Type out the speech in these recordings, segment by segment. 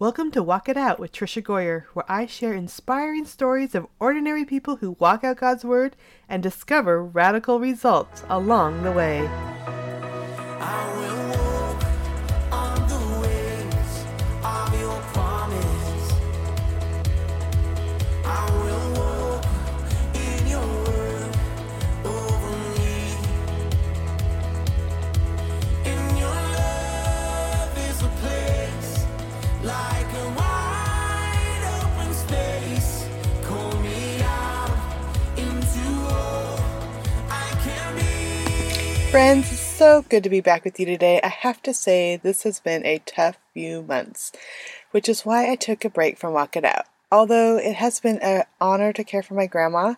Welcome to Walk It Out with Tricia Goyer, where I share inspiring stories of ordinary people who walk out God's Word and discover radical results along the way. Friends, it's so good to be back with you today. I have to say, this has been a tough few months, which is why I took a break from Walk It Out. Although it has been an honor to care for my grandma,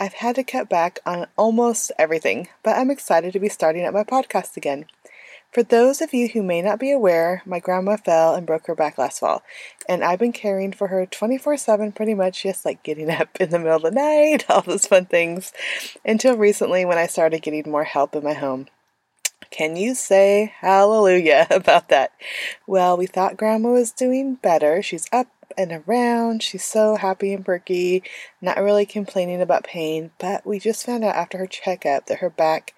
I've had to cut back on almost everything, but I'm excited to be starting up my podcast again. For those of you who may not be aware, my grandma fell and broke her back last fall, and I've been caring for her 24 7 pretty much, just like getting up in the middle of the night, all those fun things, until recently when I started getting more help in my home. Can you say hallelujah about that? Well, we thought Grandma was doing better. She's up and around. She's so happy and perky, not really complaining about pain. But we just found out after her checkup that her back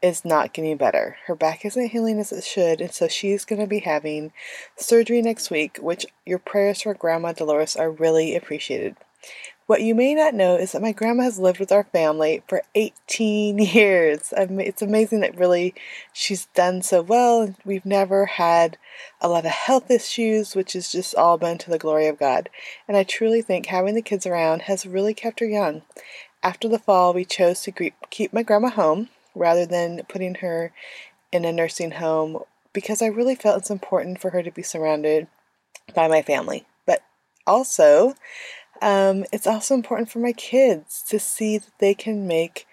is not getting better. Her back isn't healing as it should, and so she's going to be having surgery next week, which your prayers for Grandma Dolores are really appreciated. What you may not know is that my grandma has lived with our family for 18 years. It's amazing that really she's done so well. We've never had a lot of health issues, which has just all been to the glory of God. And I truly think having the kids around has really kept her young. After the fall, we chose to keep my grandma home rather than putting her in a nursing home because I really felt it's important for her to be surrounded by my family. But also, um, it's also important for my kids to see that they can make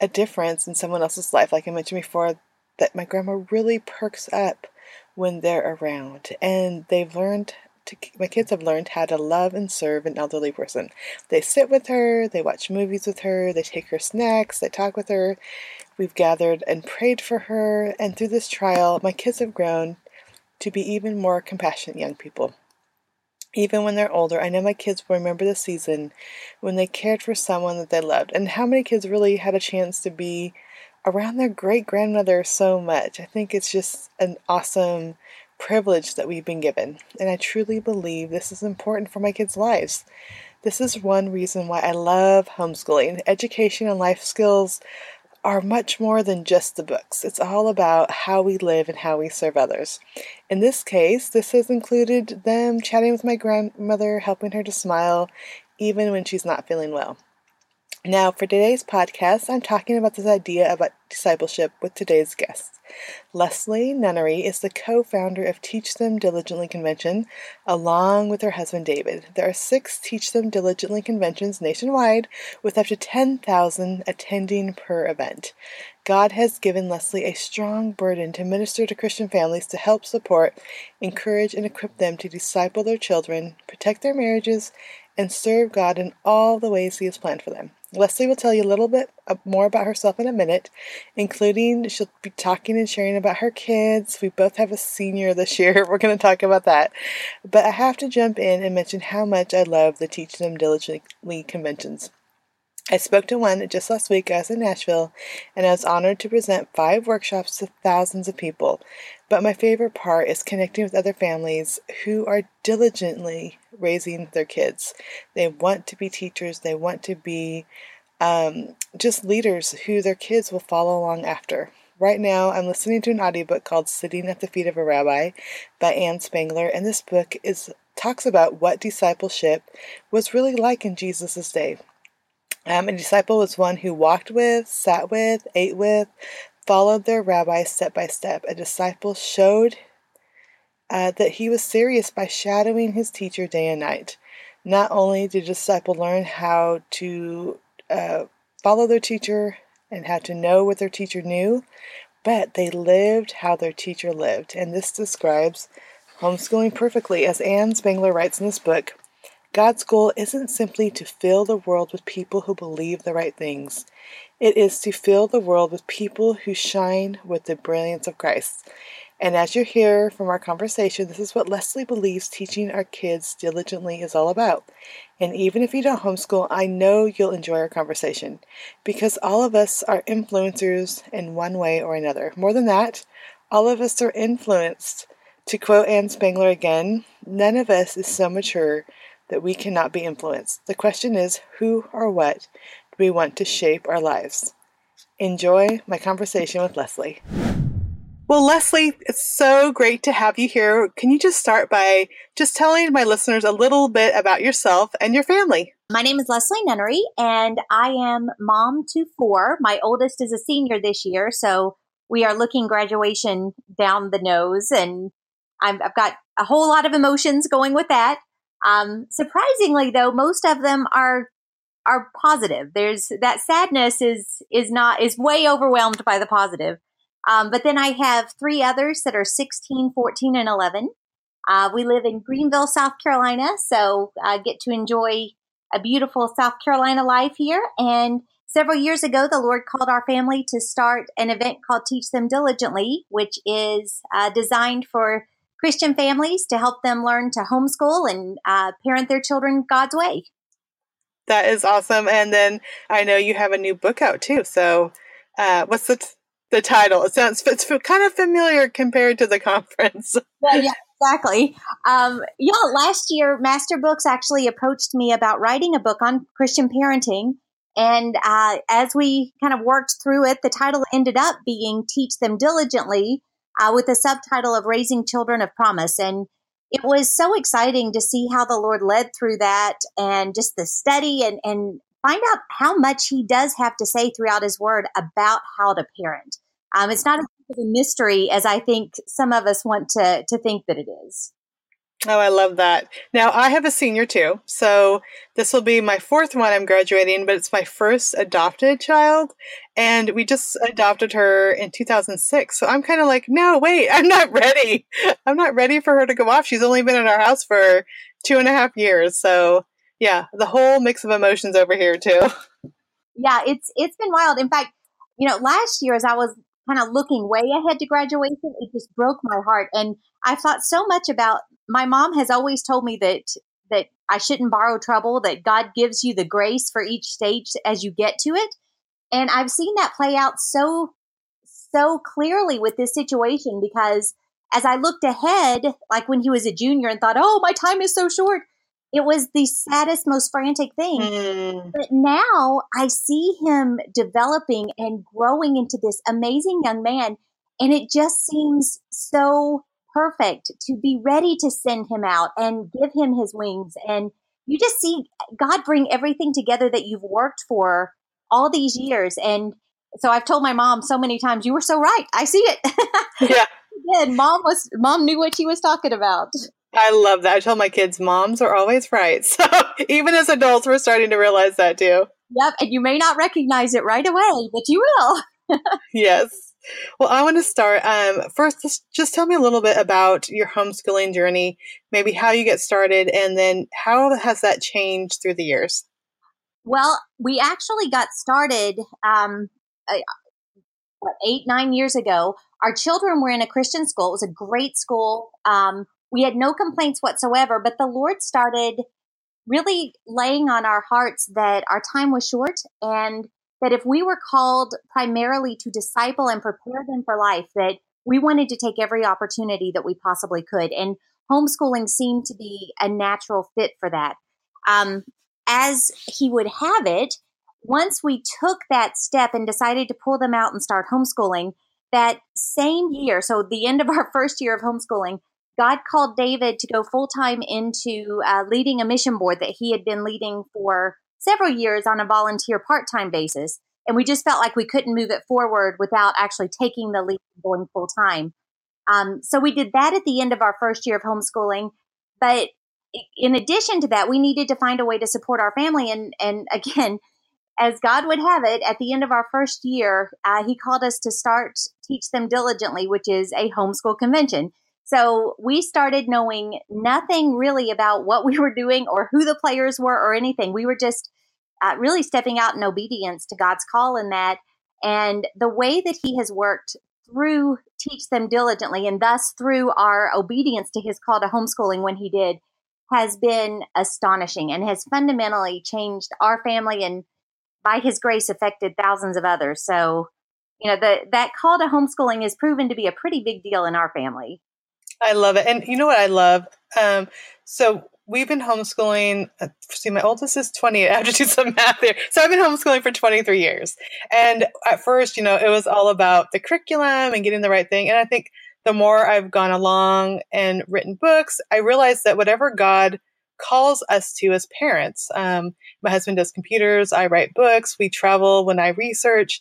a difference in someone else's life. Like I mentioned before, that my grandma really perks up when they're around, and they've learned. To, my kids have learned how to love and serve an elderly person. They sit with her, they watch movies with her, they take her snacks, they talk with her. We've gathered and prayed for her, and through this trial, my kids have grown to be even more compassionate young people. Even when they're older, I know my kids will remember the season when they cared for someone that they loved. And how many kids really had a chance to be around their great grandmother so much? I think it's just an awesome privilege that we've been given. And I truly believe this is important for my kids' lives. This is one reason why I love homeschooling. Education and life skills are much more than just the books. It's all about how we live and how we serve others. In this case, this has included them chatting with my grandmother, helping her to smile, even when she's not feeling well. Now, for today's podcast, I'm talking about this idea about discipleship with today's guest. Leslie Nunnery is the co founder of Teach Them Diligently Convention, along with her husband David. There are six Teach Them Diligently conventions nationwide, with up to 10,000 attending per event. God has given Leslie a strong burden to minister to Christian families to help support, encourage, and equip them to disciple their children, protect their marriages, and serve God in all the ways He has planned for them. Leslie will tell you a little bit uh, more about herself in a minute, including she'll be talking and sharing about her kids. We both have a senior this year. We're going to talk about that. But I have to jump in and mention how much I love the Teach Them Diligently conventions. I spoke to one just last week. I was in Nashville, and I was honored to present five workshops to thousands of people. But my favorite part is connecting with other families who are diligently raising their kids. They want to be teachers, they want to be um, just leaders who their kids will follow along after. Right now, I'm listening to an audiobook called Sitting at the Feet of a Rabbi by Ann Spangler, and this book is talks about what discipleship was really like in Jesus' day. Um, a disciple was one who walked with, sat with, ate with, followed their rabbi step by step. A disciple showed uh, that he was serious by shadowing his teacher day and night. Not only did a disciple learn how to uh, follow their teacher and how to know what their teacher knew, but they lived how their teacher lived. And this describes homeschooling perfectly. As Ann Spangler writes in this book, God's goal isn't simply to fill the world with people who believe the right things. It is to fill the world with people who shine with the brilliance of Christ. And as you hear from our conversation, this is what Leslie believes teaching our kids diligently is all about. And even if you don't homeschool, I know you'll enjoy our conversation because all of us are influencers in one way or another. More than that, all of us are influenced. To quote Ann Spangler again, none of us is so mature that we cannot be influenced. The question is, who or what we want to shape our lives? Enjoy my conversation with Leslie. Well, Leslie, it's so great to have you here. Can you just start by just telling my listeners a little bit about yourself and your family? My name is Leslie Nunnery, and I am mom to four. My oldest is a senior this year, so we are looking graduation down the nose, and i have got a whole lot of emotions going with that. Um, surprisingly, though, most of them are are positive. There's that sadness is is not is way overwhelmed by the positive. Um, but then I have three others that are 16, 14, and 11. Uh, we live in Greenville, South Carolina, so I get to enjoy a beautiful South Carolina life here. And several years ago, the Lord called our family to start an event called Teach Them Diligently, which is uh, designed for Christian families to help them learn to homeschool and uh, parent their children God's way. That is awesome. And then I know you have a new book out too. So, uh, what's the t- the title. It sounds it's kind of familiar compared to the conference. Well, yeah, exactly. Um, yeah, last year, Master Books actually approached me about writing a book on Christian parenting. And uh, as we kind of worked through it, the title ended up being Teach Them Diligently uh, with the subtitle of Raising Children of Promise. And it was so exciting to see how the Lord led through that and just the study and, and find out how much he does have to say throughout his word about how to parent. Um, it's not a mystery as I think some of us want to to think that it is. Oh, I love that. Now, I have a senior too. So, this will be my fourth one I'm graduating, but it's my first adopted child. And we just adopted her in 2006. So, I'm kind of like, no, wait, I'm not ready. I'm not ready for her to go off. She's only been in our house for two and a half years. So, yeah, the whole mix of emotions over here too. Yeah, it's it's been wild. In fact, you know, last year as I was kind of looking way ahead to graduation, it just broke my heart. And I thought so much about my mom has always told me that that I shouldn't borrow trouble, that God gives you the grace for each stage as you get to it. And I've seen that play out so so clearly with this situation because as I looked ahead, like when he was a junior and thought, "Oh, my time is so short," it was the saddest, most frantic thing. Mm. But now I see him developing and growing into this amazing young man. And it just seems so perfect to be ready to send him out and give him his wings. And you just see God bring everything together that you've worked for all these years. And so I've told my mom so many times, you were so right. I see it. Yeah. did. Mom was mom knew what she was talking about. I love that. I tell my kids, moms are always right. So even as adults, we're starting to realize that too. Yep. And you may not recognize it right away, but you will. yes. Well, I want to start. Um, first, just, tell me a little bit about your homeschooling journey, maybe how you get started, and then how has that changed through the years? Well, we actually got started um, eight, nine years ago. Our children were in a Christian school. It was a great school. Um, we had no complaints whatsoever, but the Lord started really laying on our hearts that our time was short and that if we were called primarily to disciple and prepare them for life, that we wanted to take every opportunity that we possibly could. And homeschooling seemed to be a natural fit for that. Um, as he would have it, once we took that step and decided to pull them out and start homeschooling, that same year, so the end of our first year of homeschooling, God called David to go full time into uh, leading a mission board that he had been leading for several years on a volunteer part time basis. And we just felt like we couldn't move it forward without actually taking the lead and going full time. Um, so we did that at the end of our first year of homeschooling. But in addition to that, we needed to find a way to support our family. And, and again, as God would have it, at the end of our first year, uh, He called us to start Teach Them Diligently, which is a homeschool convention. So we started knowing nothing really about what we were doing or who the players were or anything. We were just uh, really stepping out in obedience to God's call in that. And the way that He has worked through teach them diligently and thus through our obedience to his call to homeschooling when he did has been astonishing and has fundamentally changed our family and by his grace affected thousands of others so you know the that call to homeschooling has proven to be a pretty big deal in our family I love it. And you know what I love? Um, so we've been homeschooling. Uh, see, my oldest is 20. I have to do some math here. So I've been homeschooling for 23 years. And at first, you know, it was all about the curriculum and getting the right thing. And I think the more I've gone along and written books, I realized that whatever God calls us to as parents, um, my husband does computers, I write books, we travel when I research.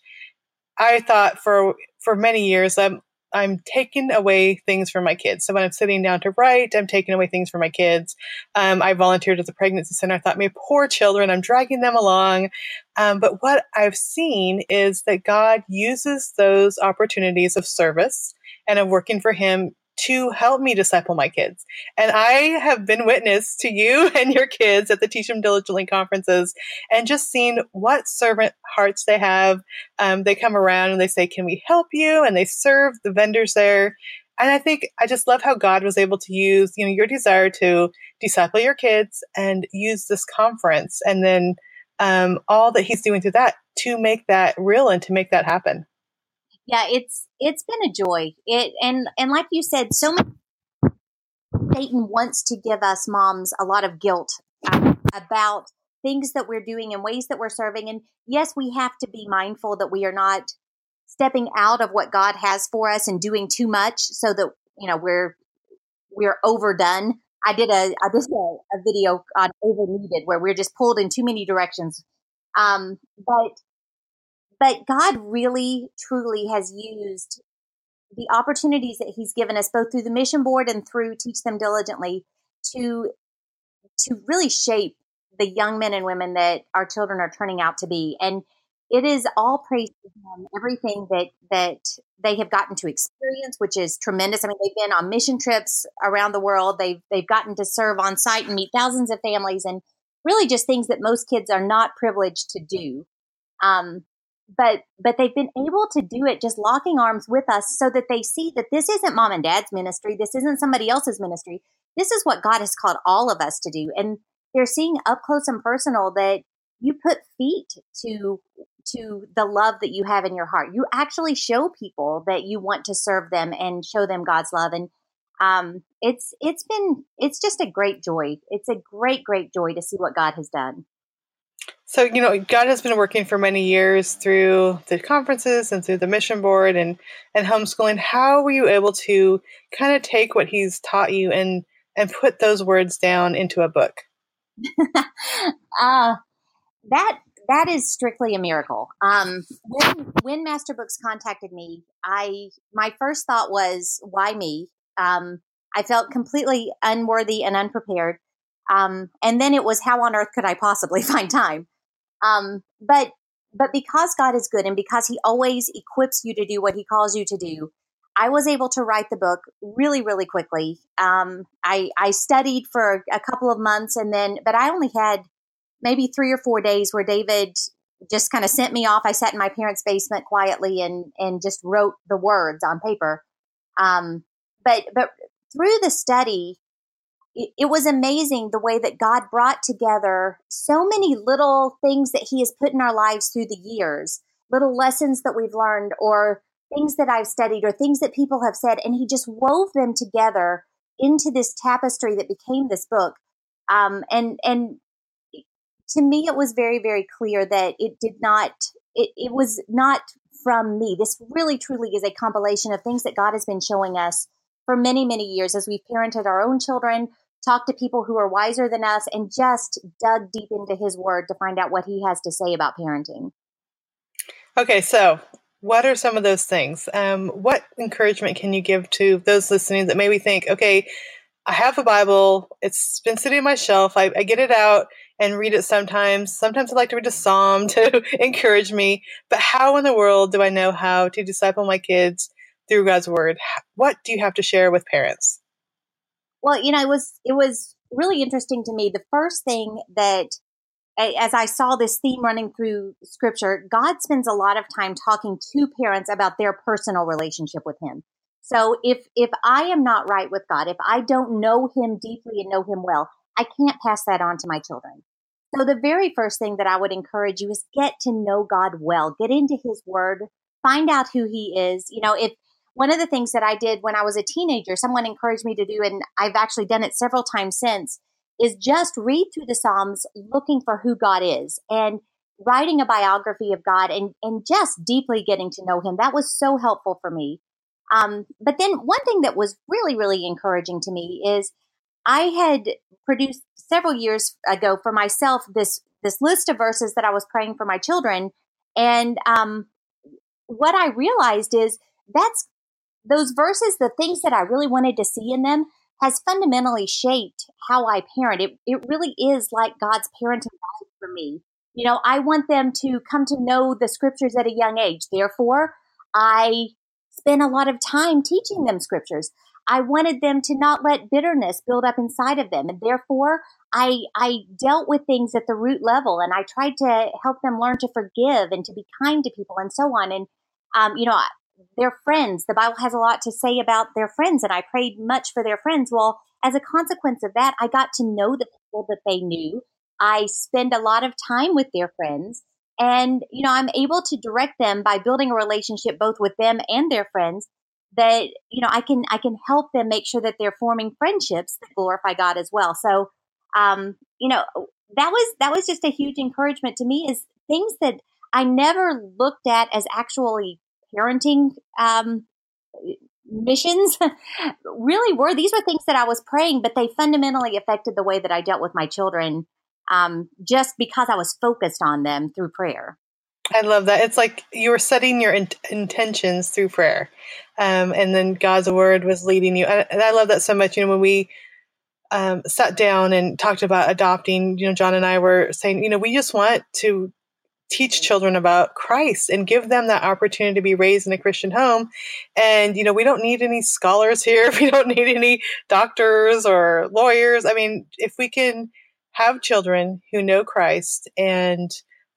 I thought for for many years I'm I'm taking away things from my kids. So when I'm sitting down to write, I'm taking away things from my kids. Um, I volunteered at the pregnancy center. I thought, my poor children, I'm dragging them along. Um, but what I've seen is that God uses those opportunities of service and of working for Him to help me disciple my kids. And I have been witness to you and your kids at the Teach Them Diligently conferences and just seen what servant hearts they have. Um, they come around and they say, Can we help you? And they serve the vendors there. And I think I just love how God was able to use, you know, your desire to disciple your kids and use this conference and then um, all that he's doing through that to make that real and to make that happen yeah, it's it's been a joy. It and and like you said, so much Satan wants to give us moms a lot of guilt about things that we're doing and ways that we're serving. And yes, we have to be mindful that we are not stepping out of what God has for us and doing too much so that you know we're we're overdone. I did a I did a, a video on over needed where we're just pulled in too many directions. Um, but but God really, truly has used the opportunities that He's given us, both through the mission board and through Teach Them Diligently, to to really shape the young men and women that our children are turning out to be. And it is all praise to Him. Everything that that they have gotten to experience, which is tremendous. I mean, they've been on mission trips around the world. They've they've gotten to serve on site and meet thousands of families, and really just things that most kids are not privileged to do. Um, but but they've been able to do it just locking arms with us so that they see that this isn't mom and dad's ministry. This isn't somebody else's ministry. This is what god has called all of us to do. And they're seeing up close and personal that you put feet to to the love that you have in your heart. You actually show people that you want to serve them and show them god's love. And um, it's it's been it's just a great joy. It's a great great joy to see what god has done so, you know, God has been working for many years through the conferences and through the mission board and, and homeschooling. How were you able to kind of take what he's taught you and, and put those words down into a book? uh, that that is strictly a miracle. Um, when when Master Books contacted me, I my first thought was, why me? Um, I felt completely unworthy and unprepared. Um, and then it was, how on earth could I possibly find time? Um, but but because God is good and because He always equips you to do what He calls you to do, I was able to write the book really, really quickly. Um, I I studied for a couple of months and then, but I only had maybe three or four days where David just kind of sent me off. I sat in my parents' basement quietly and and just wrote the words on paper. Um, but but through the study, it, was amazing the way that God brought together so many little things that He has put in our lives through the years, little lessons that we've learned, or things that I've studied, or things that people have said, and He just wove them together into this tapestry that became this book. Um, and and to me, it was very very clear that it did not. It, it was not from me. This really truly is a compilation of things that God has been showing us for many, many years as we've parented our own children, talked to people who are wiser than us, and just dug deep into his word to find out what he has to say about parenting. Okay, so what are some of those things? Um, what encouragement can you give to those listening that maybe think, okay, I have a Bible, it's been sitting on my shelf, I, I get it out and read it sometimes. Sometimes I like to read a psalm to encourage me, but how in the world do I know how to disciple my kids through God's word. What do you have to share with parents? Well, you know, it was it was really interesting to me. The first thing that as I saw this theme running through scripture, God spends a lot of time talking to parents about their personal relationship with him. So if if I am not right with God, if I don't know him deeply and know him well, I can't pass that on to my children. So the very first thing that I would encourage you is get to know God well. Get into his word, find out who he is. You know, if one of the things that I did when I was a teenager, someone encouraged me to do and I've actually done it several times since is just read through the Psalms looking for who God is and writing a biography of God and, and just deeply getting to know him. That was so helpful for me. Um, but then one thing that was really, really encouraging to me is I had produced several years ago for myself this this list of verses that I was praying for my children, and um, what I realized is that's those verses, the things that I really wanted to see in them, has fundamentally shaped how I parent. It, it really is like God's parenting guide for me. You know, I want them to come to know the scriptures at a young age. Therefore, I spend a lot of time teaching them scriptures. I wanted them to not let bitterness build up inside of them. And therefore, I, I dealt with things at the root level and I tried to help them learn to forgive and to be kind to people and so on. And, um, you know, their friends. The Bible has a lot to say about their friends, and I prayed much for their friends. Well, as a consequence of that, I got to know the people that they knew. I spend a lot of time with their friends, and you know, I'm able to direct them by building a relationship both with them and their friends. That you know, I can I can help them make sure that they're forming friendships that glorify God as well. So, um, you know, that was that was just a huge encouragement to me. Is things that I never looked at as actually parenting um, missions really were. These were things that I was praying, but they fundamentally affected the way that I dealt with my children um, just because I was focused on them through prayer. I love that. It's like you were setting your in- intentions through prayer, um, and then God's word was leading you. And, and I love that so much. You know, when we um, sat down and talked about adopting, you know, John and I were saying, you know, we just want to teach children about Christ and give them that opportunity to be raised in a Christian home. And, you know, we don't need any scholars here. We don't need any doctors or lawyers. I mean, if we can have children who know Christ and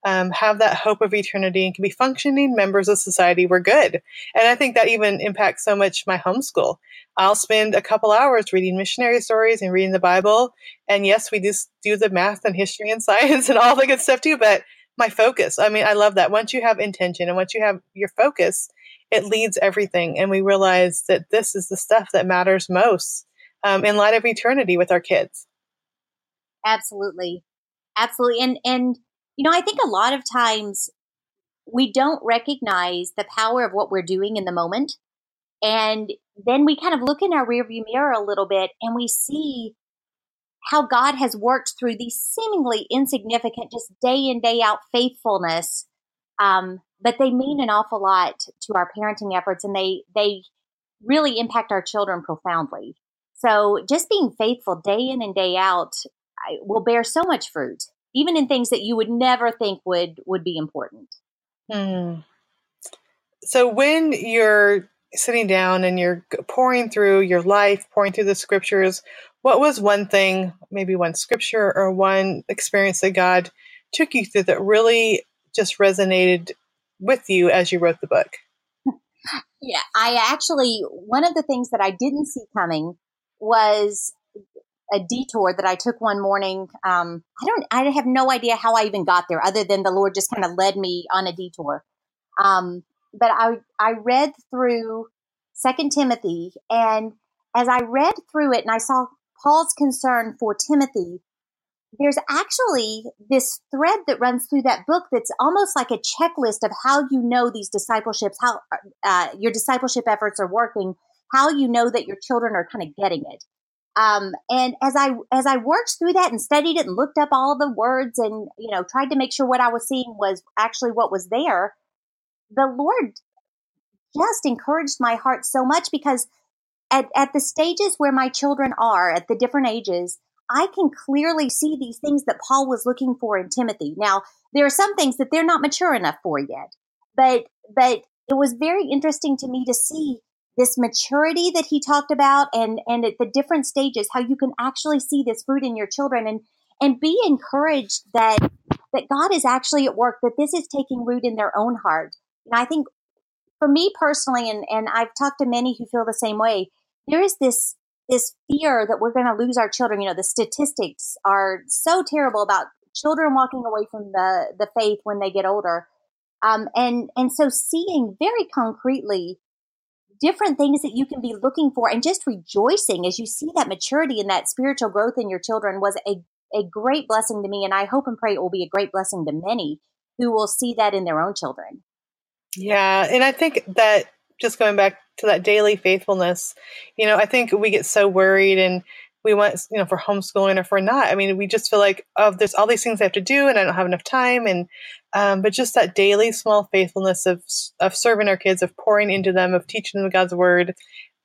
um, have that hope of eternity and can be functioning members of society, we're good. And I think that even impacts so much my homeschool. I'll spend a couple hours reading missionary stories and reading the Bible. And yes, we just do the math and history and science and all the good stuff too, but my focus. I mean, I love that. Once you have intention and once you have your focus, it leads everything. And we realize that this is the stuff that matters most um, in light of eternity with our kids. Absolutely. Absolutely. And, and, you know, I think a lot of times we don't recognize the power of what we're doing in the moment. And then we kind of look in our rearview mirror a little bit and we see how God has worked through these seemingly insignificant, just day in, day out faithfulness. Um, but they mean an awful lot to our parenting efforts and they, they really impact our children profoundly. So just being faithful day in and day out will bear so much fruit, even in things that you would never think would, would be important. Hmm. So when you're sitting down and you're pouring through your life, pouring through the scriptures, what was one thing, maybe one scripture or one experience that God took you through that really just resonated with you as you wrote the book? Yeah, I actually, one of the things that I didn't see coming was a detour that I took one morning. Um, I don't, I have no idea how I even got there, other than the Lord just kind of led me on a detour. Um, but I, I read through Second Timothy, and as I read through it, and I saw Paul's concern for Timothy, there's actually this thread that runs through that book that's almost like a checklist of how you know these discipleships, how uh, your discipleship efforts are working, how you know that your children are kind of getting it. Um, and as I as I worked through that and studied it and looked up all the words and you know tried to make sure what I was seeing was actually what was there, the Lord just encouraged my heart so much because at, at the stages where my children are, at the different ages, I can clearly see these things that Paul was looking for in Timothy. Now, there are some things that they're not mature enough for yet, but but it was very interesting to me to see this maturity that he talked about and and at the different stages how you can actually see this fruit in your children and and be encouraged that that God is actually at work, that this is taking root in their own heart. And I think for me personally, and, and I've talked to many who feel the same way, there is this this fear that we're going to lose our children. You know, the statistics are so terrible about children walking away from the the faith when they get older. Um, and and so seeing very concretely different things that you can be looking for and just rejoicing as you see that maturity and that spiritual growth in your children was a, a great blessing to me. And I hope and pray it will be a great blessing to many who will see that in their own children. Yeah. And I think that just going back to that daily faithfulness, you know, I think we get so worried and we want, you know, for homeschooling or for not. I mean, we just feel like, oh, there's all these things I have to do and I don't have enough time. And, um, but just that daily small faithfulness of, of serving our kids, of pouring into them, of teaching them God's word,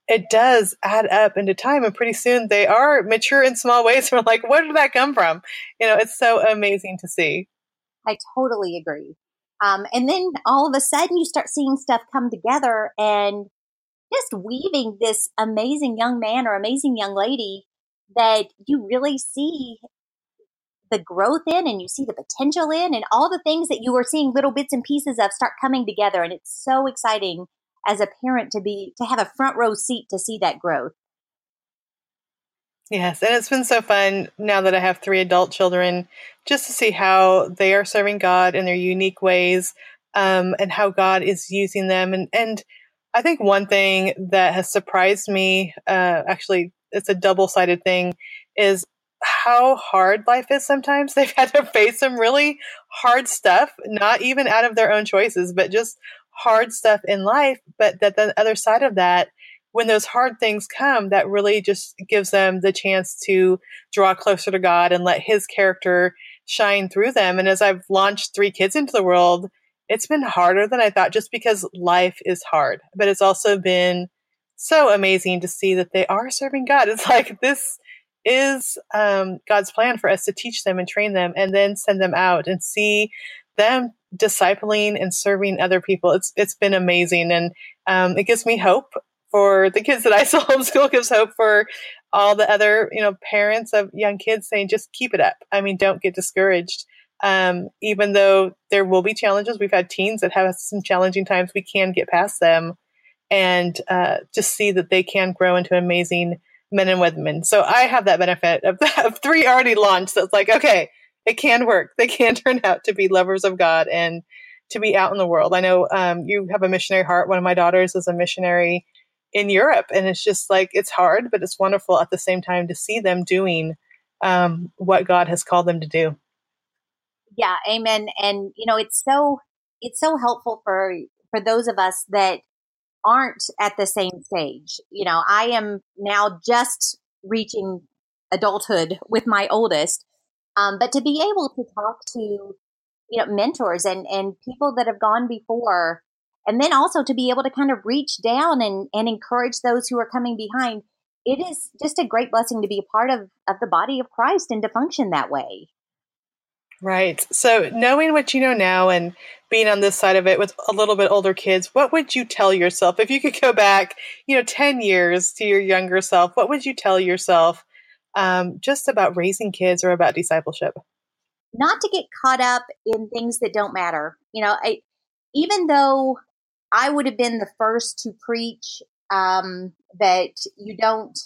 it does add up into time. And pretty soon they are mature in small ways. We're like, where did that come from? You know, it's so amazing to see. I totally agree. Um, and then all of a sudden you start seeing stuff come together and just weaving this amazing young man or amazing young lady that you really see the growth in and you see the potential in and all the things that you were seeing little bits and pieces of start coming together. And it's so exciting as a parent to be to have a front row seat to see that growth. Yes and it's been so fun now that i have three adult children just to see how they are serving god in their unique ways um, and how god is using them. And and i think one thing that has surprised me uh, actually it's a double sided thing is how hard life is sometimes. They've had to face some really hard stuff, not even out of their own choices, but just hard stuff in life. But that the other side of that, when those hard things come, that really just gives them the chance to draw closer to God and let His character shine through them. And as I've launched three kids into the world, it's been harder than I thought just because life is hard, but it's also been so amazing to see that they are serving God. It's like this is um, God's plan for us to teach them and train them and then send them out and see them discipling and serving other people. It's it's been amazing and um, it gives me hope for the kids that I still homeschool. Gives hope for all the other you know parents of young kids saying just keep it up. I mean, don't get discouraged. Um, even though there will be challenges, we've had teens that have some challenging times. We can get past them and uh, just see that they can grow into amazing men and women. So I have that benefit of, of three already launched. So it's like, okay, it can work. They can turn out to be lovers of God and to be out in the world. I know um, you have a missionary heart. One of my daughters is a missionary in Europe, and it's just like it's hard, but it's wonderful at the same time to see them doing um, what God has called them to do. Yeah, amen. And you know, it's so it's so helpful for for those of us that aren't at the same stage. You know, I am now just reaching adulthood with my oldest, um, but to be able to talk to you know mentors and and people that have gone before, and then also to be able to kind of reach down and and encourage those who are coming behind. It is just a great blessing to be a part of of the body of Christ and to function that way. Right. So, knowing what you know now and being on this side of it with a little bit older kids, what would you tell yourself if you could go back, you know, 10 years to your younger self? What would you tell yourself um, just about raising kids or about discipleship? Not to get caught up in things that don't matter. You know, I, even though I would have been the first to preach um, that you don't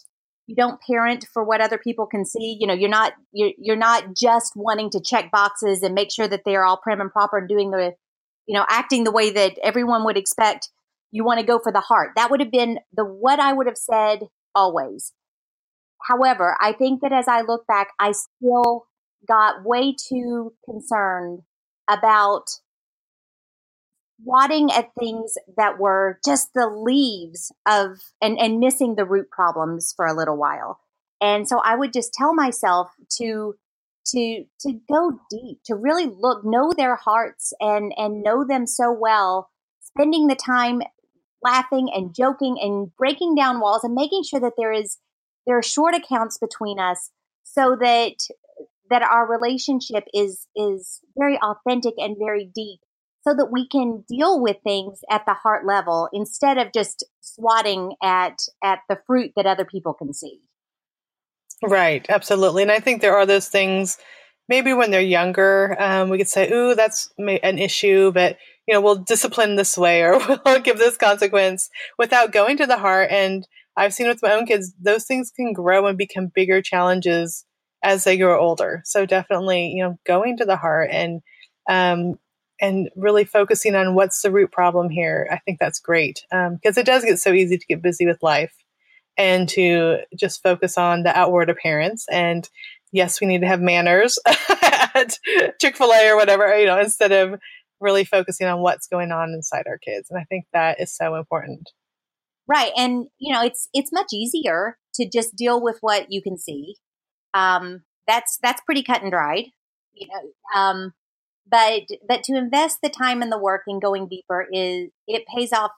you don't parent for what other people can see you know you're not you're, you're not just wanting to check boxes and make sure that they're all prim and proper and doing the you know acting the way that everyone would expect. You want to go for the heart. That would have been the what i would have said always. However i think that as i look back i still got way too concerned about swatting at things that were just the leaves of and and missing the root problems for a little while. And so i would just tell myself to to to go deep to really look know their hearts and and know them so well spending the time laughing and joking and breaking down walls and making sure that there is there are short accounts between us so that that our relationship is is very authentic and very deep so that we can deal with things at the heart level instead of just swatting at at the fruit that other people can see. Right, absolutely. And I think there are those things maybe when they're younger, um, we could say, "Ooh, that's an issue," but you know, we'll discipline this way or we'll give this consequence without going to the heart. And I've seen with my own kids, those things can grow and become bigger challenges as they grow older. So definitely, you know, going to the heart and um, and really focusing on what's the root problem here. I think that's great because um, it does get so easy to get busy with life and to just focus on the outward appearance. And yes, we need to have manners at Chick Fil A or whatever, you know, instead of really focusing on what's going on inside our kids. And I think that is so important. Right. And, you know, it's, it's much easier to just deal with what you can see. Um, that's, that's pretty cut and dried, you know, um, but, but to invest the time and the work in going deeper is, it pays off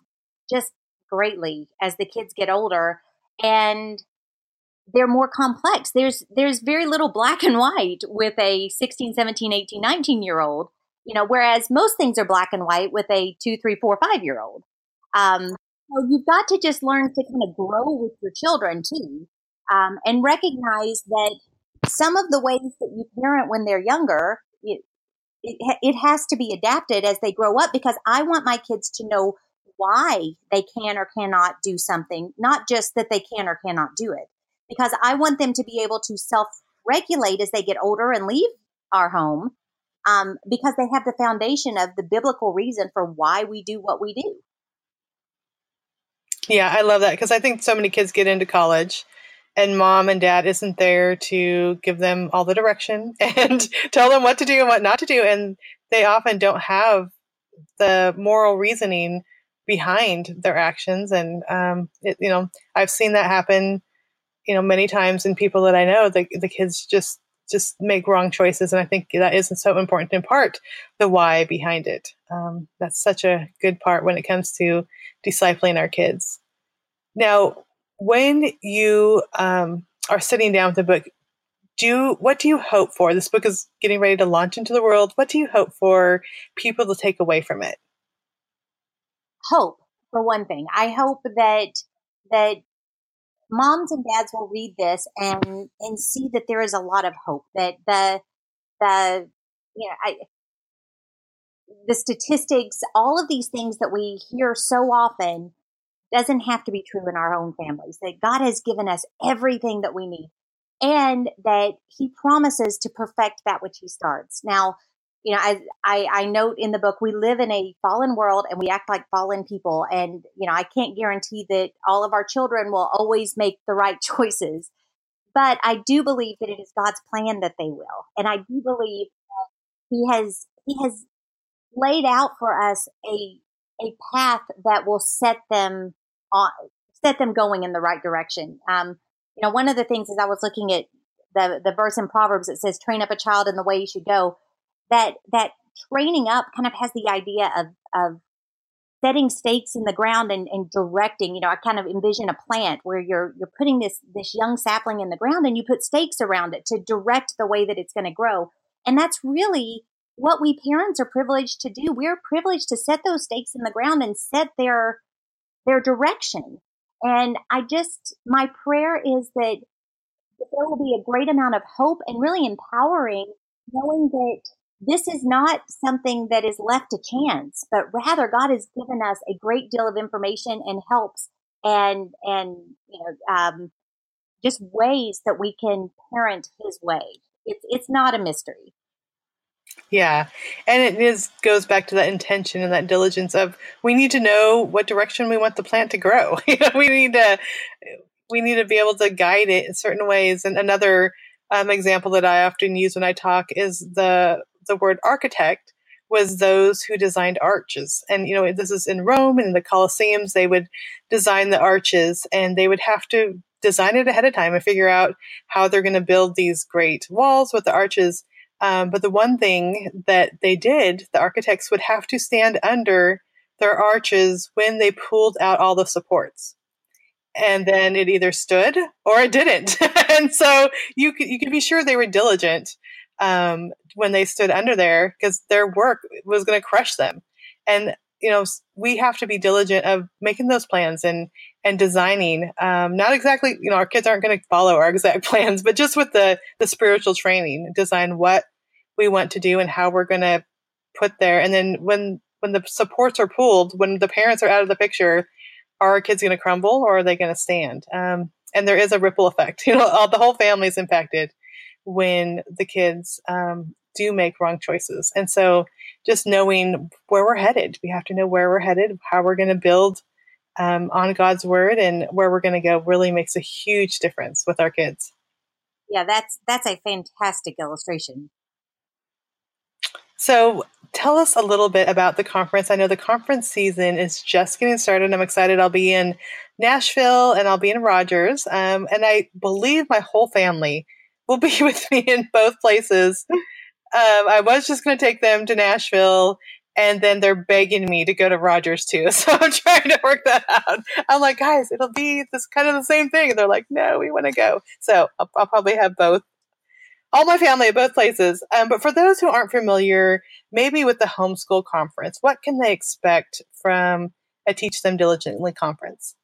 just greatly as the kids get older and they're more complex. There's, there's very little black and white with a 16, 17, 18, 19 year old you know, whereas most things are black and white with a two, three, four, five year old. Um, so you've got to just learn to kind of grow with your children too, um, and recognize that some of the ways that you parent when they're younger, it, has to be adapted as they grow up because I want my kids to know why they can or cannot do something, not just that they can or cannot do it. Because I want them to be able to self regulate as they get older and leave our home um, because they have the foundation of the biblical reason for why we do what we do. Yeah, I love that because I think so many kids get into college and mom and dad isn't there to give them all the direction and tell them what to do and what not to do. And they often don't have the moral reasoning behind their actions. And, um, it, you know, I've seen that happen, you know, many times in people that I know, the, the kids just just make wrong choices. And I think that isn't so important in part the why behind it. Um, that's such a good part when it comes to discipling our kids. Now, when you um, are sitting down with a book, do what do you hope for? This book is getting ready to launch into the world. What do you hope for people to take away from it? Hope, for one thing. I hope that that moms and dads will read this and and see that there is a lot of hope that the the you know I the statistics all of these things that we hear so often doesn't have to be true in our own families that God has given us everything that we need and that he promises to perfect that which he starts now you know, I, I, I note in the book, we live in a fallen world and we act like fallen people. And, you know, I can't guarantee that all of our children will always make the right choices. But I do believe that it is God's plan that they will. And I do believe he has, he has laid out for us a, a path that will set them on, set them going in the right direction. Um, you know, one of the things is I was looking at the, the verse in Proverbs that says, train up a child in the way he should go. That that training up kind of has the idea of of setting stakes in the ground and, and directing. You know i kind of envision a plant where you're you're putting this this young sapling in the ground and you put stakes around it to direct the way that it's going to grow. And that's really what we parents are privileged to do. We're privileged to set those stakes in the ground and set their their direction and i just my prayer is that, there will be a great amount of hope and really empowering knowing that this is not something that is left to chance, but rather God has given us a great deal of information and helps and, and, you know, um, just ways that we can parent his way. It's, it's not a mystery. Yeah. And it is goes back to that intention and that diligence of we need to know what direction we want the plant to grow. we need to we need to be able to guide it in certain ways. And another um, example that I often use when I talk is the the word architect was those who designed arches. And, you know, this is in Rome and in the Colosseums, they would design the arches and they would have to design it ahead of time and figure out how they're going to build these great walls with the arches. Um, but the one thing that they did, the architects would have to stand under their arches when they pulled out all the supports. And then it either stood or it didn't. and so you could, you could be sure they were diligent um, when they stood under there because their work was going to crush them. And you know, we have to be diligent of making those plans and and designing. Um, not exactly, you know, our kids aren't going to follow our exact plans, but just with the the spiritual training, design what we want to do and how we're going to put there. And then when when the supports are pulled, when the parents are out of the picture, are our kids going to crumble or are they going to stand? Um, and there is a ripple effect. You know, all, the whole family is impacted when the kids um, do make wrong choices. And so, just knowing where we're headed, we have to know where we're headed, how we're going to build um, on God's word, and where we're going to go. Really makes a huge difference with our kids. Yeah, that's that's a fantastic illustration. So, tell us a little bit about the conference. I know the conference season is just getting started. I'm excited. I'll be in Nashville and I'll be in Rogers. Um, and I believe my whole family will be with me in both places. Um, I was just going to take them to Nashville and then they're begging me to go to Rogers too. So I'm trying to work that out. I'm like, guys, it'll be this kind of the same thing. And they're like, no, we want to go. So I'll, I'll, probably have both, all my family at both places. Um, but for those who aren't familiar, maybe with the homeschool conference, what can they expect from a Teach Them Diligently conference?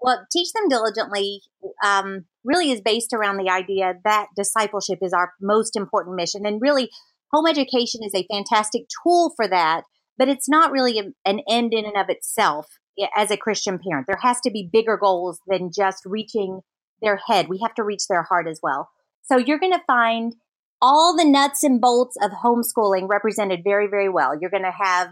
Well, Teach Them Diligently um, really is based around the idea that discipleship is our most important mission. And really, home education is a fantastic tool for that but it's not really a, an end in and of itself as a Christian parent. There has to be bigger goals than just reaching their head. We have to reach their heart as well. So you're going to find all the nuts and bolts of homeschooling represented very, very well. You're going to have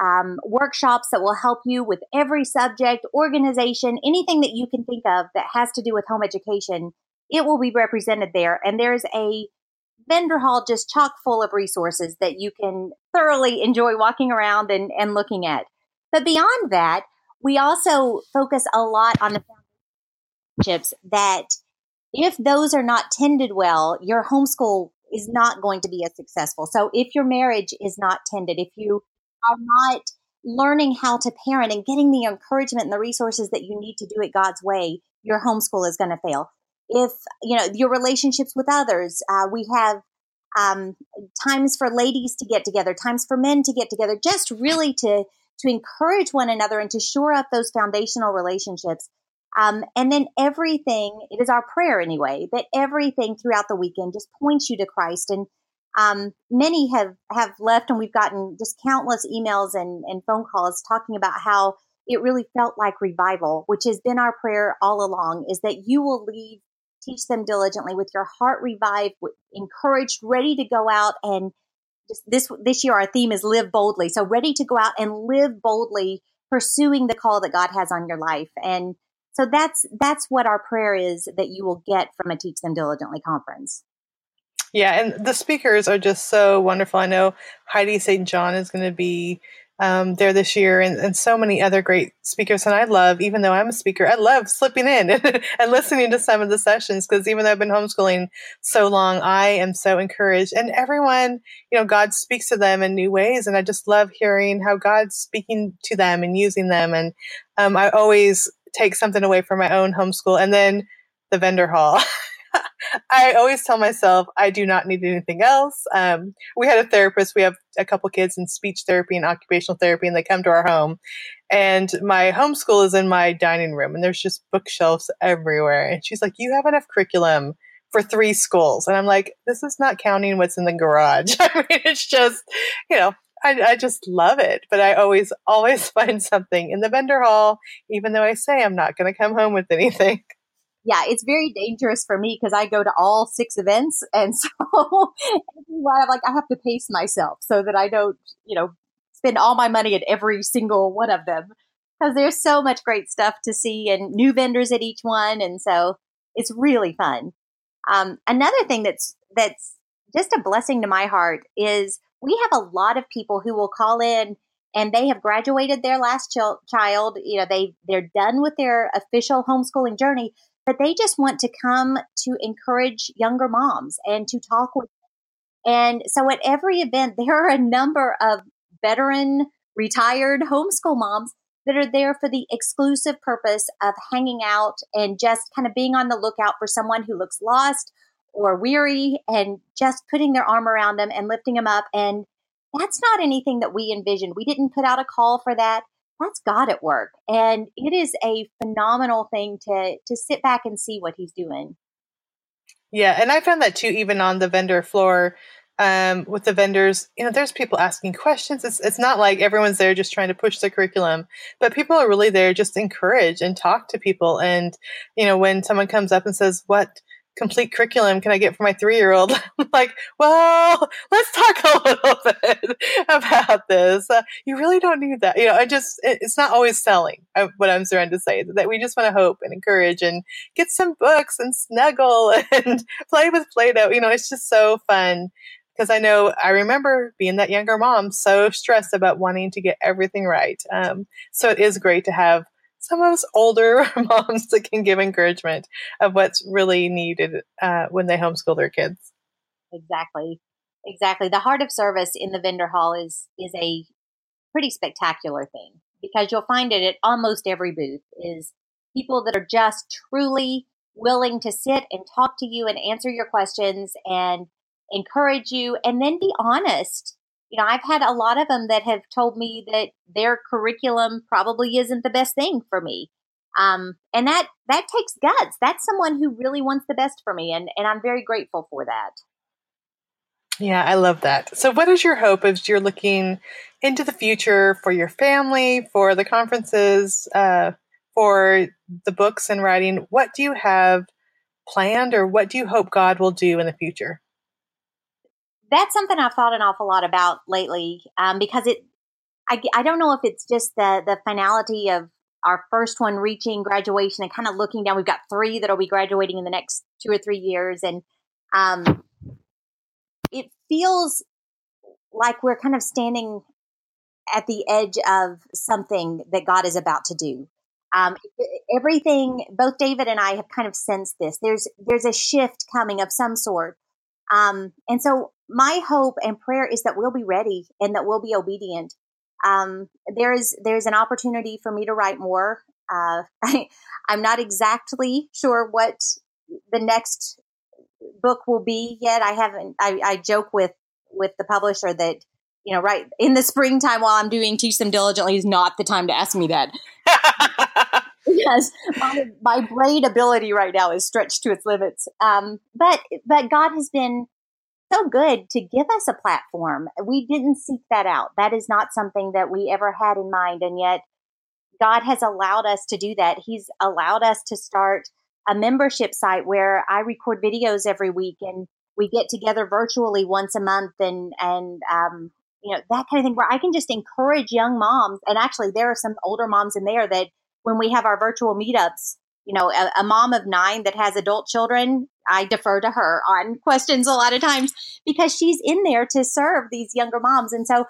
um, workshops that will help you with every subject, organization, anything that you can think of that has to do with home education. It will be represented there. And there's a vendor hall just chock full of resources that you can thoroughly enjoy walking around and, and looking at. But beyond that, we also focus a lot on the relationships that if those are not tended well, your homeschool is not going to be as successful. So if your marriage is not tended, if you are not learning how to parent and getting the encouragement and the resources that you need to do it God's way, your homeschool is going to fail if you know your relationships with others uh, we have um, times for ladies to get together times for men to get together just really to to encourage one another and to shore up those foundational relationships um, and then everything it is our prayer anyway that everything throughout the weekend just points you to christ and um, many have have left and we've gotten just countless emails and, and phone calls talking about how it really felt like revival which has been our prayer all along is that you will leave teach them diligently with your heart revived, encouraged, ready to go out and just this this year our theme is live boldly. So ready to go out and live boldly, pursuing the call that God has on your life. And so that's that's what our prayer is that you will get from a Teach Them Diligently conference. Yeah, and the speakers are just so wonderful. I know Heidi St. John is going to be um, there this year and, and so many other great speakers. And I love, even though I'm a speaker, I love slipping in and listening to some of the sessions because even though I've been homeschooling so long, I am so encouraged. And everyone, you know, God speaks to them in new ways. And I just love hearing how God's speaking to them and using them. And um, I always take something away from my own homeschool. And then the vendor hall. I always tell myself I do not need anything else. Um, we had a therapist. We have a couple kids in speech therapy and occupational therapy, and they come to our home. And my homeschool is in my dining room, and there's just bookshelves everywhere. And she's like, "You have enough curriculum for three schools," and I'm like, "This is not counting what's in the garage. I mean, it's just, you know." I, I just love it, but I always, always find something in the vendor hall, even though I say I'm not going to come home with anything yeah, it's very dangerous for me because I go to all six events. And so I'm like, I have to pace myself so that I don't, you know, spend all my money at every single one of them because there's so much great stuff to see and new vendors at each one. And so it's really fun. Um, another thing that's, that's just a blessing to my heart is we have a lot of people who will call in and they have graduated their last ch- child you know they they're done with their official homeschooling journey but they just want to come to encourage younger moms and to talk with them. And so at every event, there are a number of veteran, retired homeschool moms that are there for the exclusive purpose of hanging out and just kind of being on the lookout for someone who looks lost or weary and just putting their arm around them and lifting them up. And that's not anything that we envisioned. We didn't put out a call for that that's God at work. And it is a phenomenal thing to to sit back and see what he's doing. Yeah, and I found that too even on the vendor floor. um, with the vendors, you know, there's people asking questions. It's, it's not like everyone's there just trying to push the curriculum, but people are really there just encourage and talk to people. And, you know, when someone comes up and says, what, complete curriculum can I get for my three year old? like, well, let's talk a little bit about this. Uh, you really don't need that. You know, I just, it, it's not always selling uh, what I'm trying to say, that we just want to hope and encourage and get some books and snuggle and play with Play Doh. You know, it's just so fun. Because I know I remember being that younger mom, so stressed about wanting to get everything right. Um, so it is great to have some of us older moms that can give encouragement of what's really needed uh, when they homeschool their kids. Exactly, exactly. The heart of service in the vendor hall is is a pretty spectacular thing because you'll find it at almost every booth is people that are just truly willing to sit and talk to you and answer your questions and encourage you and then be honest you know, I've had a lot of them that have told me that their curriculum probably isn't the best thing for me. Um, and that, that takes guts. That's someone who really wants the best for me. And, and I'm very grateful for that. Yeah, I love that. So, what is your hope as you're looking into the future for your family, for the conferences, uh, for the books and writing? What do you have planned, or what do you hope God will do in the future? That's something I've thought an awful lot about lately um, because it, I, I don't know if it's just the, the finality of our first one reaching graduation and kind of looking down. We've got three that'll be graduating in the next two or three years. And um, it feels like we're kind of standing at the edge of something that God is about to do. Um, everything, both David and I have kind of sensed this. There's there's a shift coming of some sort, um, and so my hope and prayer is that we'll be ready and that we'll be obedient. Um, there is there's an opportunity for me to write more. Uh, I, I'm not exactly sure what the next book will be yet. I haven't. I, I joke with with the publisher that you know, right in the springtime while I'm doing Teach Them Diligently is not the time to ask me that. because my, my brain ability right now is stretched to its limits. Um, but but God has been so good to give us a platform. We didn't seek that out. That is not something that we ever had in mind. And yet, God has allowed us to do that. He's allowed us to start a membership site where I record videos every week and we get together virtually once a month and, and, um, you know, that kind of thing where I can just encourage young moms. And actually, there are some older moms in there that when we have our virtual meetups, you know, a, a, mom of nine that has adult children, I defer to her on questions a lot of times because she's in there to serve these younger moms. And so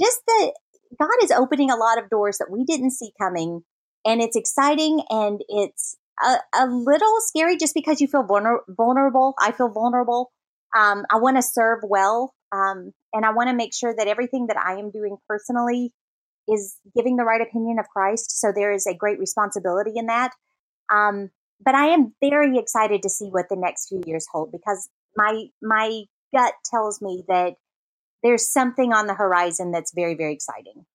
just the God is opening a lot of doors that we didn't see coming. And it's exciting and it's a, a little scary just because you feel vulner- vulnerable. I feel vulnerable. Um, I want to serve well. Um, and I want to make sure that everything that I am doing personally is giving the right opinion of Christ. So there is a great responsibility in that. Um, but I am very excited to see what the next few years hold because my my gut tells me that there's something on the horizon that's very very exciting.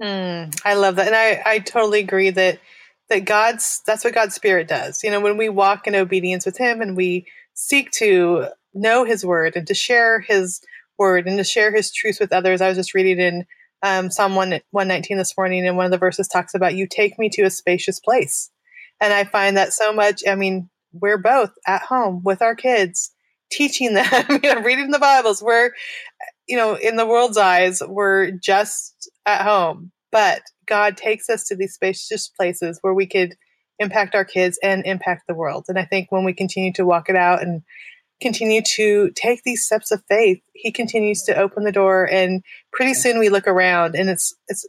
Mm, I love that, and I I totally agree that that God's that's what God's Spirit does. You know, when we walk in obedience with Him and we seek to know His Word and to share His Word and to share His truth with others. I was just reading in um, Psalm 1, 119 this morning, and one of the verses talks about, You take me to a spacious place. And I find that so much. I mean, we're both at home with our kids, teaching them, you know, reading the Bibles. We're, you know, in the world's eyes, we're just at home. But God takes us to these spacious places where we could impact our kids and impact the world. And I think when we continue to walk it out and continue to take these steps of faith, He continues to open the door, and pretty soon we look around, and it's it's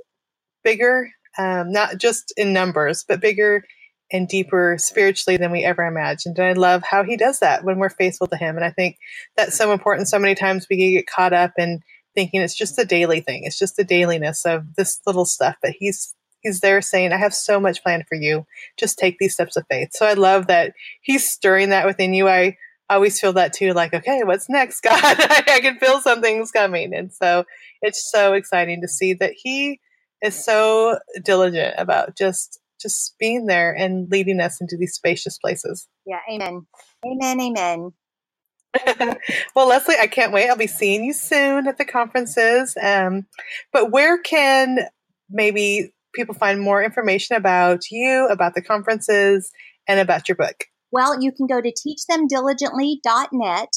bigger, um, not just in numbers, but bigger and deeper spiritually than we ever imagined. And I love how he does that when we're faithful to him. And I think that's so important. So many times we get caught up in thinking it's just a daily thing. It's just the dailiness of this little stuff. But he's he's there saying, I have so much planned for you. Just take these steps of faith. So I love that he's stirring that within you. I always feel that too, like, okay, what's next, God? I can feel something's coming. And so it's so exciting to see that he is so diligent about just just being there and leading us into these spacious places. Yeah, amen. Amen, amen. well, Leslie, I can't wait. I'll be seeing you soon at the conferences. Um, but where can maybe people find more information about you, about the conferences, and about your book? Well, you can go to teachthemdiligently.net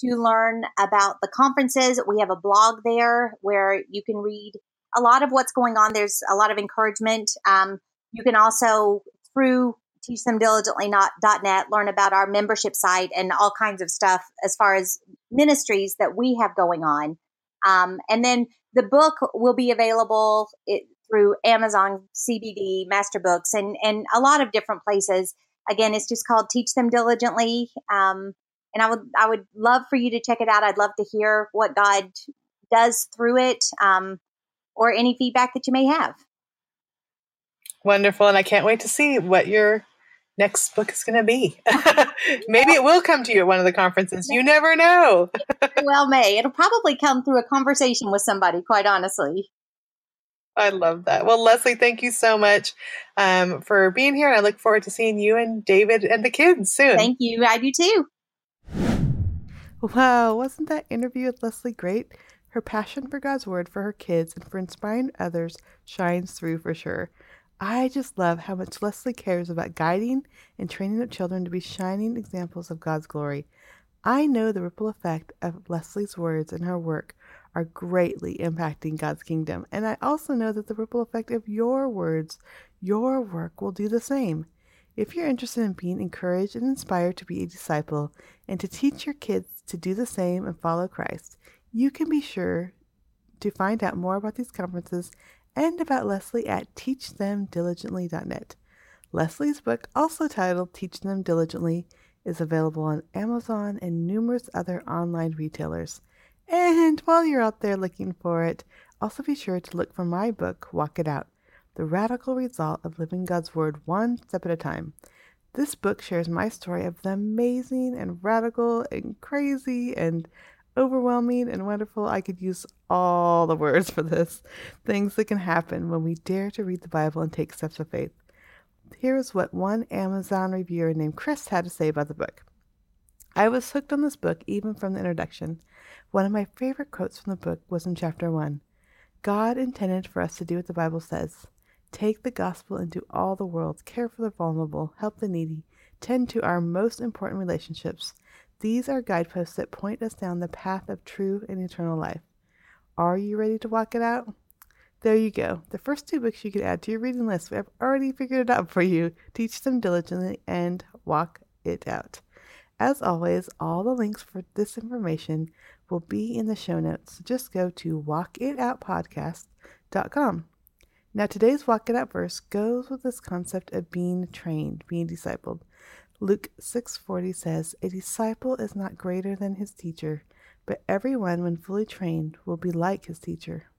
to learn about the conferences. We have a blog there where you can read a lot of what's going on. There's a lot of encouragement. Um, you can also, through teachthemdiligently.net, learn about our membership site and all kinds of stuff as far as ministries that we have going on. Um, and then the book will be available it, through Amazon, CBD, Master Books, and, and a lot of different places. Again, it's just called Teach Them Diligently. Um, and I would I would love for you to check it out. I'd love to hear what God does through it, um, or any feedback that you may have. Wonderful, and I can't wait to see what your next book is going to be. Maybe it will come to you at one of the conferences. You never know. well, may it'll probably come through a conversation with somebody. Quite honestly. I love that. Well, Leslie, thank you so much um, for being here. And I look forward to seeing you and David and the kids soon. Thank you. I do too. Wow, wasn't that interview with Leslie great? Her passion for God's Word for her kids and for inspiring others shines through for sure. I just love how much Leslie cares about guiding and training up children to be shining examples of God's glory. I know the ripple effect of Leslie's words and her work are greatly impacting God's kingdom, and I also know that the ripple effect of your words, your work, will do the same. If you're interested in being encouraged and inspired to be a disciple and to teach your kids to do the same and follow Christ, you can be sure to find out more about these conferences and about Leslie at teachthemdiligently.net. Leslie's book, also titled Teach Them Diligently, is available on Amazon and numerous other online retailers. And while you're out there looking for it, also be sure to look for my book, Walk It Out The Radical Result of Living God's Word One Step at a Time. This book shares my story of the amazing and radical and crazy and overwhelming and wonderful. I could use all the words for this. Things that can happen when we dare to read the Bible and take steps of faith. Here is what one Amazon reviewer named Chris had to say about the book. I was hooked on this book even from the introduction. One of my favorite quotes from the book was in chapter 1. God intended for us to do what the Bible says take the gospel into all the world, care for the vulnerable, help the needy, tend to our most important relationships, these are guideposts that point us down the path of true and eternal life. Are you ready to walk it out? There you go. The first two books you could add to your reading list. I've already figured it out for you. Teach them diligently and walk it out. As always, all the links for this information will be in the show notes. Just go to walkitoutpodcast.com. Now, today's Walk It Out verse goes with this concept of being trained, being discipled. Luke 6:40 says, "A disciple is not greater than his teacher, but everyone when fully trained will be like his teacher."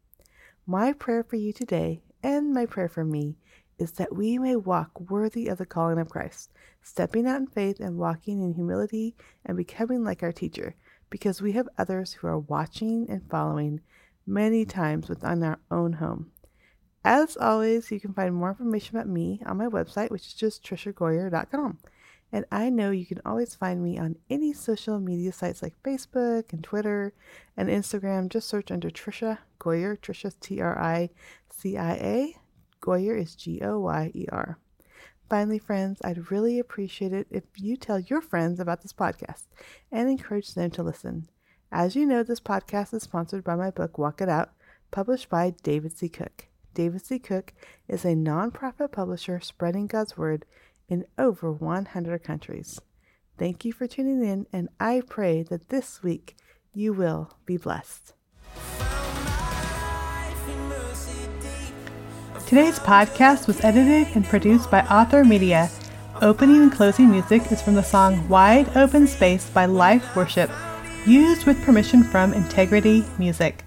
My prayer for you today and my prayer for me is that we may walk worthy of the calling of Christ, stepping out in faith and walking in humility and becoming like our teacher, because we have others who are watching and following many times within our own home. As always, you can find more information about me on my website, which is just triciagoyer.com. And I know you can always find me on any social media sites like Facebook and Twitter and Instagram. Just search under Tricia Goyer. Tricia's T R I C I A. Goyer is G O Y E R. Finally, friends, I'd really appreciate it if you tell your friends about this podcast and encourage them to listen. As you know, this podcast is sponsored by my book, Walk It Out, published by David C. Cook. David C. Cook is a nonprofit publisher spreading God's Word in over 100 countries. Thank you for tuning in, and I pray that this week you will be blessed. Today's podcast was edited and produced by Author Media. Opening and closing music is from the song Wide Open Space by Life Worship, used with permission from Integrity Music.